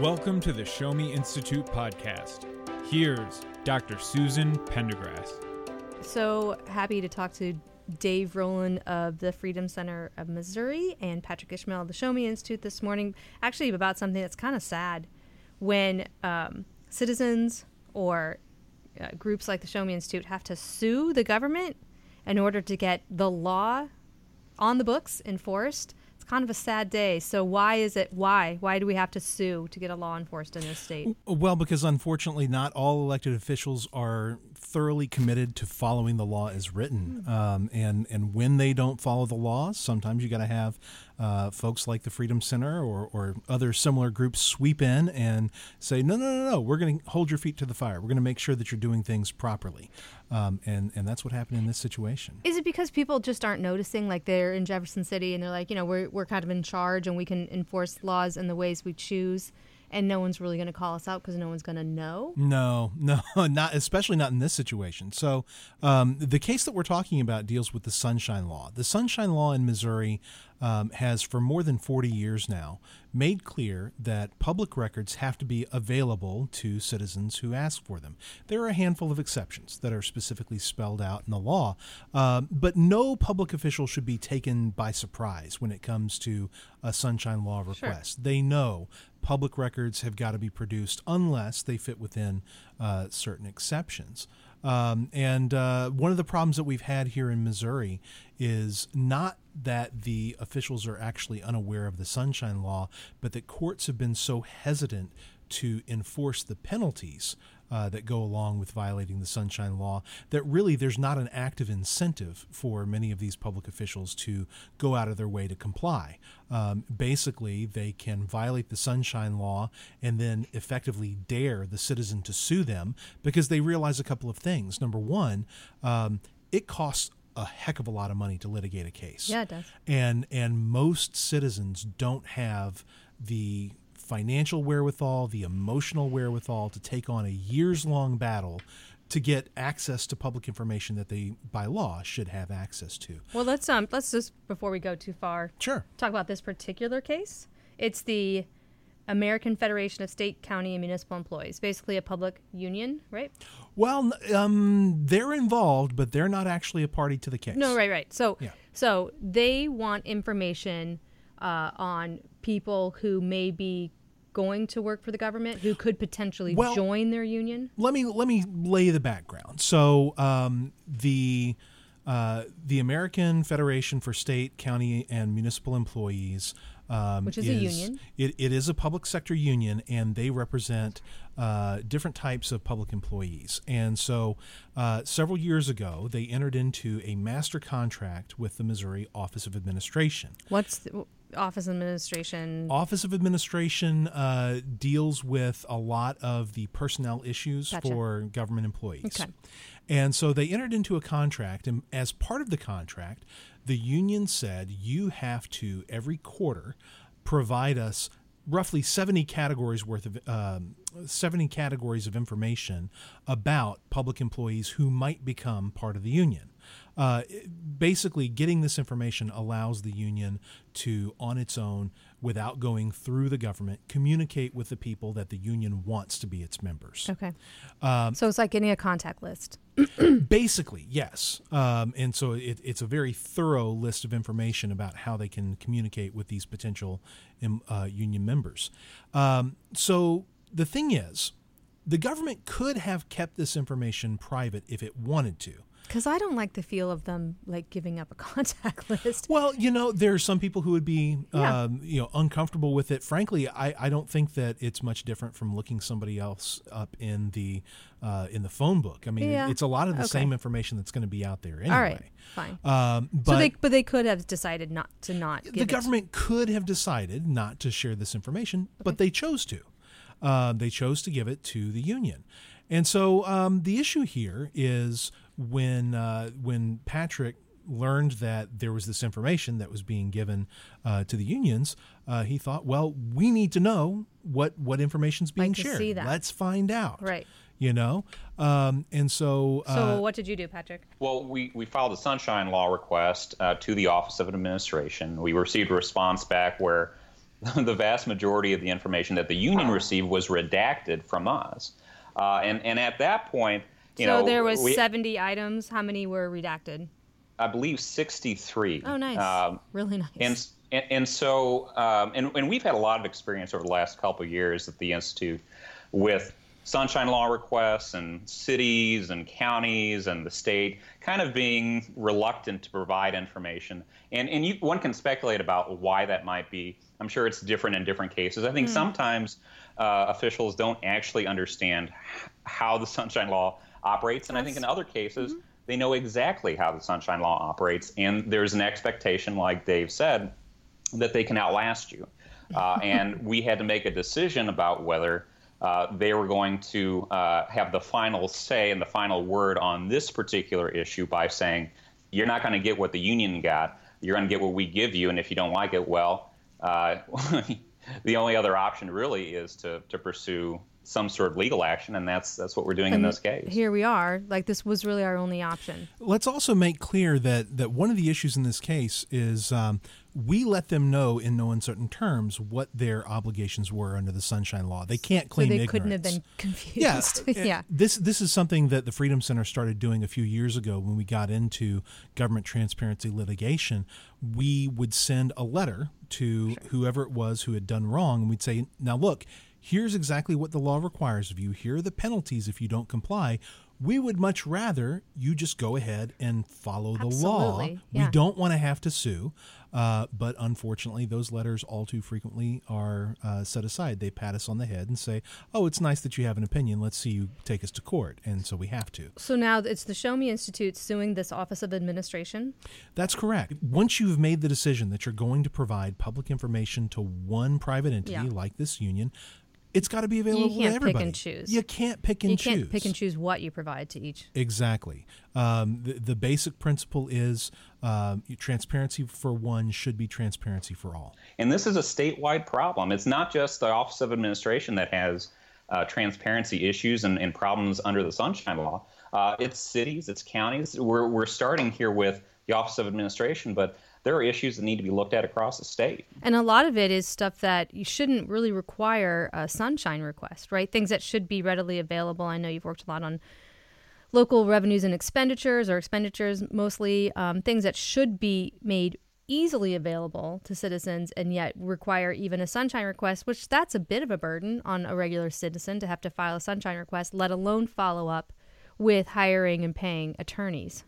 Welcome to the Show Me Institute podcast. Here's Dr. Susan Pendergrass. So happy to talk to Dave Roland of the Freedom Center of Missouri and Patrick Ishmael of the Show Me Institute this morning, actually about something that's kind of sad when um, citizens or uh, groups like the Show Me Institute have to sue the government in order to get the law on the books enforced kind of a sad day. So why is it why why do we have to sue to get a law enforced in this state? Well, because unfortunately, not all elected officials are thoroughly committed to following the law as written, hmm. um, and and when they don't follow the law, sometimes you got to have uh, folks like the Freedom Center or, or other similar groups sweep in and say, no, no, no, no, we're going to hold your feet to the fire. We're going to make sure that you're doing things properly. Um, and, and that's what happened in this situation. Is it because people just aren't noticing? Like they're in Jefferson City and they're like, you know, we're, we're kind of in charge and we can enforce laws in the ways we choose and no one's really going to call us out because no one's going to know. No, no, not especially not in this situation. So, um, the case that we're talking about deals with the Sunshine Law. The Sunshine Law in Missouri um, has, for more than 40 years now, made clear that public records have to be available to citizens who ask for them. There are a handful of exceptions that are specifically spelled out in the law, um, but no public official should be taken by surprise when it comes to a Sunshine Law request. Sure. They know public records have got to be produced unless they fit within uh, certain exceptions. Um, and uh, one of the problems that we've had here in Missouri is not that the officials are actually unaware of the Sunshine Law, but that courts have been so hesitant to enforce the penalties uh, that go along with violating the Sunshine Law, that really there's not an active incentive for many of these public officials to go out of their way to comply. Um, basically, they can violate the Sunshine Law and then effectively dare the citizen to sue them because they realize a couple of things. Number one, um, it costs a heck of a lot of money to litigate a case. Yeah, it does. And and most citizens don't have the financial wherewithal, the emotional wherewithal to take on a years long battle to get access to public information that they by law should have access to. Well, let's um let's just before we go too far. Sure. Talk about this particular case. It's the American Federation of State, County, and Municipal Employees, basically a public union, right? Well, um, they're involved, but they're not actually a party to the case. No, right, right. So, yeah. so they want information uh, on people who may be going to work for the government who could potentially well, join their union? Let me let me lay the background. So um, the uh, the American Federation for State, County, and Municipal Employees. Um, Which is, is, a union. It, it is a public sector union, and they represent uh, different types of public employees. And so, uh, several years ago, they entered into a master contract with the Missouri Office of Administration. What's the, Office of Administration? Office of Administration uh, deals with a lot of the personnel issues gotcha. for government employees. Okay. And so they entered into a contract, and as part of the contract, the union said you have to every quarter provide us roughly 70 categories worth of um, 70 categories of information about public employees who might become part of the union uh, basically, getting this information allows the union to, on its own, without going through the government, communicate with the people that the union wants to be its members. Okay. Um, so it's like getting a contact list. basically, yes. Um, and so it, it's a very thorough list of information about how they can communicate with these potential um, uh, union members. Um, so the thing is, the government could have kept this information private if it wanted to. Because I don't like the feel of them like giving up a contact list. Well, you know, there are some people who would be, yeah. um, you know, uncomfortable with it. Frankly, I, I don't think that it's much different from looking somebody else up in the uh, in the phone book. I mean, yeah. it's a lot of the okay. same information that's going to be out there anyway. All right, fine. Um, but so they, but they could have decided not to not. the government could have decided not to share this information, okay. but they chose to. Uh, they chose to give it to the union, and so um, the issue here is when uh, when Patrick learned that there was this information that was being given uh, to the unions, uh, he thought, well, we need to know what what information's being like shared. Let's find out. Right. You know, um, and so. Uh, so what did you do, Patrick? Well, we, we filed a sunshine law request uh, to the Office of Administration. We received a response back where the vast majority of the information that the union received was redacted from us. Uh, and, and at that point, you so know, there was we, 70 items. How many were redacted? I believe 63. Oh, nice. Um, really nice. and, and, and so, um, and, and we've had a lot of experience over the last couple of years at the Institute with sunshine law requests and cities and counties and the state kind of being reluctant to provide information. And, and you, one can speculate about why that might be. I'm sure it's different in different cases. I think mm. sometimes uh, officials don't actually understand how the sunshine law operates. And That's, I think in other cases, mm-hmm. they know exactly how the sunshine law operates. And there's an expectation, like Dave said, that they can outlast you. Uh, and we had to make a decision about whether uh, they were going to uh, have the final say and the final word on this particular issue by saying, you're not going to get what the union got. You're going to get what we give you. And if you don't like it, well, Uh, the only other option really is to, to pursue some sort of legal action, and that's that's what we're doing and in this case. Here we are. Like this was really our only option. Let's also make clear that that one of the issues in this case is um, we let them know in no uncertain terms what their obligations were under the Sunshine Law. They can't claim so they ignorance. couldn't have been confused. Yeah, yeah. This this is something that the Freedom Center started doing a few years ago when we got into government transparency litigation. We would send a letter to sure. whoever it was who had done wrong, and we'd say, "Now look." Here's exactly what the law requires of you. Here are the penalties if you don't comply. We would much rather you just go ahead and follow the law. Yeah. We don't want to have to sue. Uh, but unfortunately, those letters all too frequently are uh, set aside. They pat us on the head and say, "Oh, it's nice that you have an opinion. Let's see you take us to court," and so we have to. So now it's the Show Me Institute suing this Office of Administration. That's correct. Once you've made the decision that you're going to provide public information to one private entity yeah. like this union, it's got to be available you can't to everybody. Pick and choose. You can't pick and you choose. You can't pick and choose what you provide to each. Exactly. Um, the, the, basic principle is um, transparency for one should be transparency for all. And this is a statewide problem. It's not just the Office of Administration that has uh, transparency issues and, and, problems under the Sunshine Law. Uh, it's cities, it's counties. We're, we're starting here with the Office of Administration, but there are issues that need to be looked at across the state. And a lot of it is stuff that you shouldn't really require a sunshine request, right? Things that should be readily available. I know you've worked a lot on local revenues and expenditures or expenditures mostly, um, things that should be made easily available to citizens and yet require even a sunshine request, which that's a bit of a burden on a regular citizen to have to file a sunshine request, let alone follow up with hiring and paying attorneys.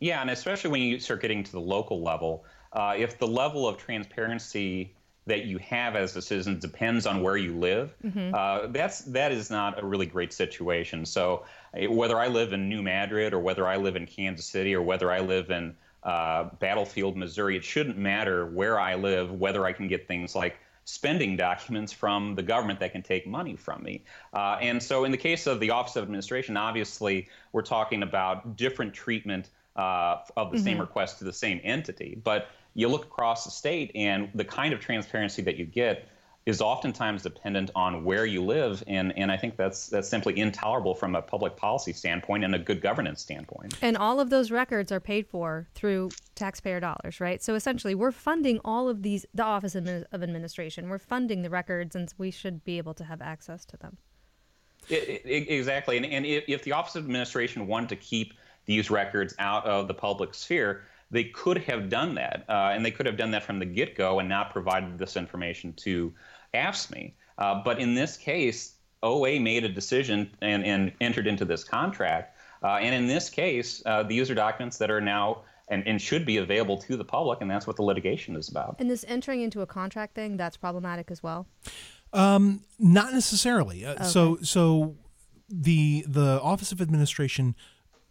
Yeah, and especially when you start getting to the local level, uh, if the level of transparency that you have as a citizen depends on where you live, mm-hmm. uh, that's that is not a really great situation. So uh, whether I live in New Madrid or whether I live in Kansas City or whether I live in uh, Battlefield, Missouri, it shouldn't matter where I live whether I can get things like spending documents from the government that can take money from me. Uh, and so, in the case of the Office of Administration, obviously, we're talking about different treatment uh, of the mm-hmm. same request to the same entity. But you look across the state, and the kind of transparency that you get is oftentimes dependent on where you live, and, and I think that's that's simply intolerable from a public policy standpoint and a good governance standpoint. And all of those records are paid for through taxpayer dollars, right? So essentially, we're funding all of these, the Office of Administration. We're funding the records, and we should be able to have access to them. It, it, exactly, and, and if, if the Office of Administration wanted to keep these records out of the public sphere, they could have done that. Uh, and they could have done that from the get go and not provided this information to AFSCME. Uh, but in this case, OA made a decision and, and entered into this contract. Uh, and in this case, uh, these are documents that are now and, and, should be available to the public, and that's what the litigation is about. And this entering into a contract thing, that's problematic as well? Um, not necessarily. Uh, okay. So, so the the Office of Administration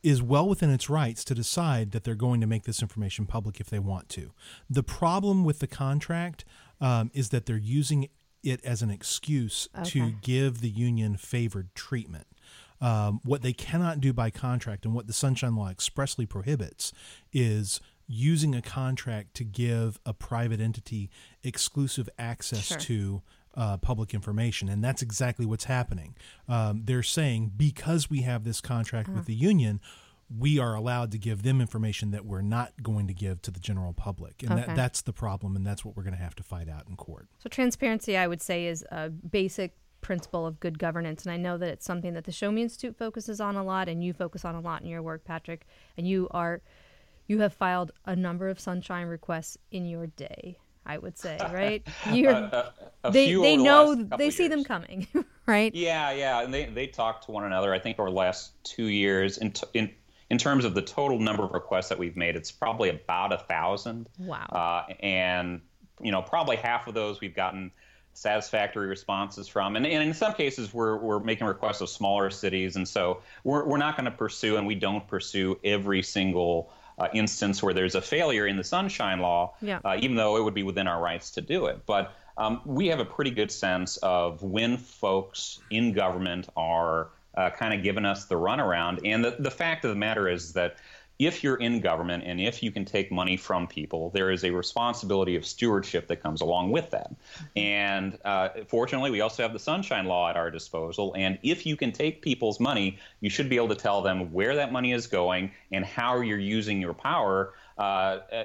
is well within its rights to decide that they're going to make this information public if they want to. The problem with the contract um, is that they're using it as an excuse okay. to give the union favored treatment. Um, what they cannot do by contract and what the Sunshine Law expressly prohibits is using a contract to give a private entity exclusive access sure. to uh, public information, and that's exactly what's happening. Um, they're saying because we have this contract uh-huh. with the union, we are allowed to give them information that we're not going to give to the general public. And Okay. that, that's the problem, and that's what we're going to have to fight out in court. So transparency, I would say, is a basic principle of good governance, and I know that it's something that the Show Me Institute focuses on a lot, and you focus on a lot in your work, Patrick. And you are, you have filed a number of sunshine requests in your day. I would say, right? You're, A, a they few they over the know they see them coming, right? Yeah, yeah, and they they talk to one another. I think over the last two years, in t- in in terms of the total number of requests that we've made, it's probably about a thousand. Wow. Uh, and you know, probably half of those we've gotten satisfactory responses from, and, and in some cases we're we're making requests of smaller cities, and so we're we're not going to pursue, and we don't pursue every single. Uh, instance where there's a failure in the Sunshine Law, Yeah. uh, even though it would be within our rights to do it. But um, we have a pretty good sense of when folks in government are uh, kind of giving us the runaround. And the, the fact of the matter is that if you're in government and if you can take money from people, there is a responsibility of stewardship that comes along with that. And uh, fortunately, we also have the Sunshine Law at our disposal. And if you can take people's money, you should be able to tell them where that money is going and how you're using your power. Uh, uh,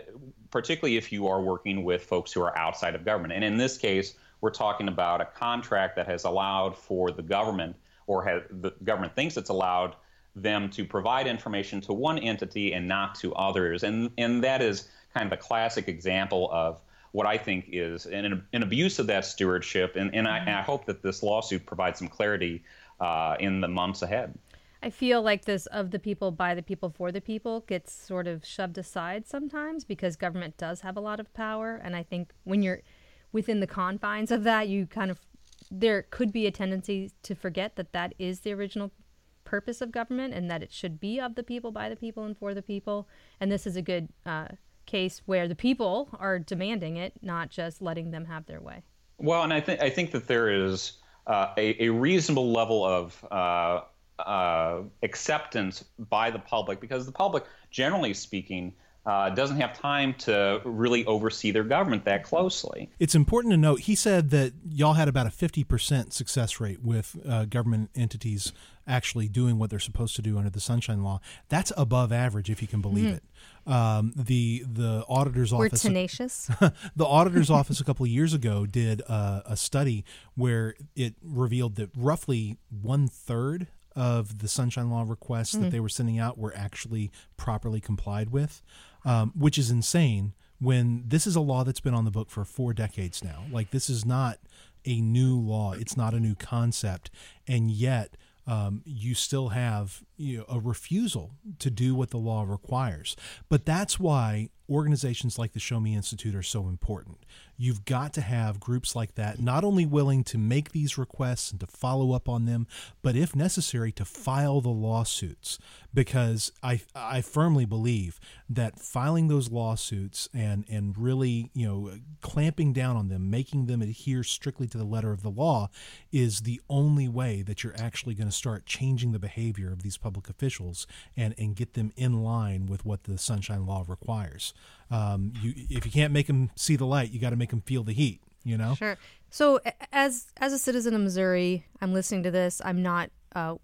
particularly if you are working with folks who are outside of government. And in this case, we're talking about a contract that has allowed for the government, or has, the government thinks it's allowed them to provide information to one entity and not to others. And, and that is kind of a classic example of what I think is an, an abuse of that stewardship. And, and, I, and I hope that this lawsuit provides some clarity uh, in the months ahead. I feel like this of the people, by the people, for the people gets sort of shoved aside sometimes because government does have a lot of power. And I think when you're within the confines of that, you kind of, there could be a tendency to forget that that is the original purpose of government and that it should be of the people, by the people, and for the people. And this is a good uh, case where the people are demanding it, not just letting them have their way. Well, and I think I think that there is uh, a, a reasonable level of uh, uh, acceptance by the public because the public, generally speaking, uh, doesn't have time to really oversee their government that closely. It's important to note, he said that y'all had about a 50% success rate with uh, government entities actually doing what they're supposed to do under the Sunshine Law. That's above average, if you can believe it. Um, the the auditor's We're office tenacious. the auditor's office a couple of years ago did a, a study where it revealed that roughly one third of the Sunshine Law requests that they were sending out were actually properly complied with, um, which is insane. When this is a law that's been on the book for four decades now, like this is not a new law, it's not a new concept, and yet um, you still have you know, a refusal to do what the law requires. But that's why organizations like the Show Me Institute are so important. You've got to have groups like that not only willing to make these requests and to follow up on them, but if necessary, to file the lawsuits. Because I I firmly believe that filing those lawsuits and and really you know clamping down on them, making them adhere strictly to the letter of the law, is the only way that you're actually going to start changing the behavior of these public officials and and get them in line with what the Sunshine Law requires. Um, you if you can't make them see the light, you got to make them feel the heat. You know. Sure. So as as a citizen of Missouri, I'm listening to this. I'm not. Uh,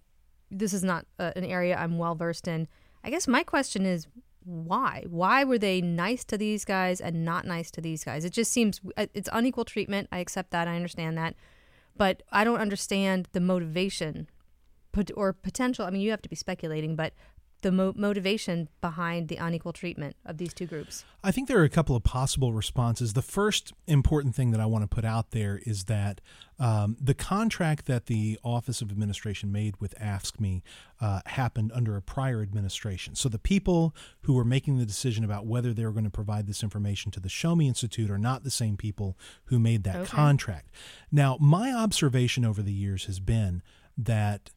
this is not uh, an area I'm well versed in. I guess my question is why? Why were they nice to these guys and not nice to these guys? It just seems uh, it's unequal treatment. I accept that. I understand that, but I don't understand the motivation, or potential. I mean, you have to be speculating, but the mo- motivation behind the unequal treatment of these two groups. I think there are a couple of possible responses. The first important thing that I want to put out there is that um, the contract that the Office of Administration made with AFSCME uh, happened under a prior administration. So the people who were making the decision about whether they were going to provide this information to the Show Me Institute are not the same people who made that Okay. contract. Now, my observation over the years has been that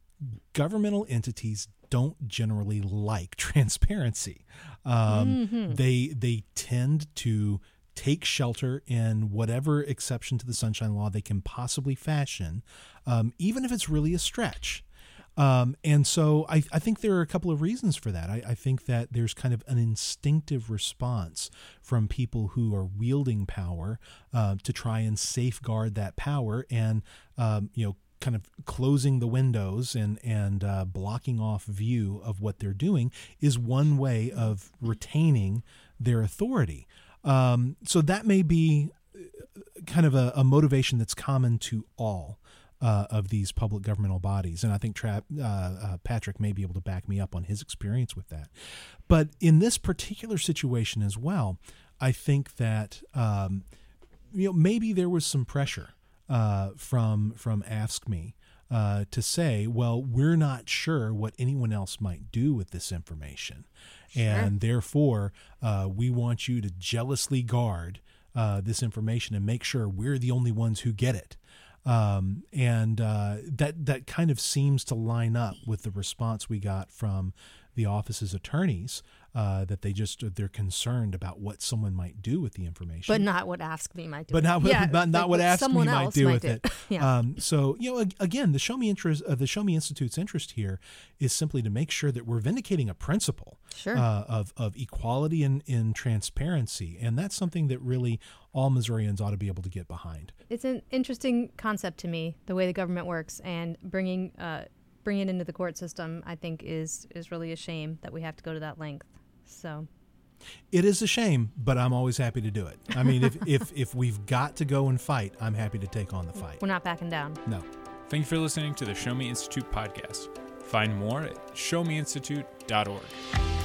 governmental entities don't generally like transparency. Um, They they tend to take shelter in whatever exception to the Sunshine Law they can possibly fashion, um, even if it's really a stretch. Um, and so I, I think there are a couple of reasons for that. I, I think that there's kind of an instinctive response from people who are wielding power uh, to try and safeguard that power and, um, you know, kind of closing the windows and and uh, blocking off view of what they're doing is one way of retaining their authority. Um, so that may be uh, kind of a, a motivation that's common to all. Uh, of these public governmental bodies, and I think Tra- uh, uh, Patrick may be able to back me up on his experience with that. But in this particular situation as well, I think that um, you know maybe there was some pressure uh, from from AFSCME uh, to say, well, we're not sure what anyone else might do with this information, sure. and therefore uh, we want you to jealously guard uh, this information and make sure we're the only ones who get it. Um, and uh, that that kind of seems to line up with the response we got from the office's attorneys uh, that they just they're concerned about what someone might do with the information, but not what AFSCME might do. But not what, yeah, not, not what AFSCME might do might with do. it. yeah. Um, so you know, again, the Show Me interest, uh, the Show Me Institute's interest here is simply to make sure that we're vindicating a principle sure. uh, of of equality and in transparency, and that's something that really all Missourians ought to be able to get behind. It's an interesting concept to me, the way the government works, and bringing bringing it into the court system. I think is is really a shame that we have to go to that length. So it is a shame, but I'm always happy to do it. I mean, if, if if we've got to go and fight, I'm happy to take on the fight. We're not backing down. No. Thank you for listening to the Show Me Institute podcast. Find more at showmeinstitute.org.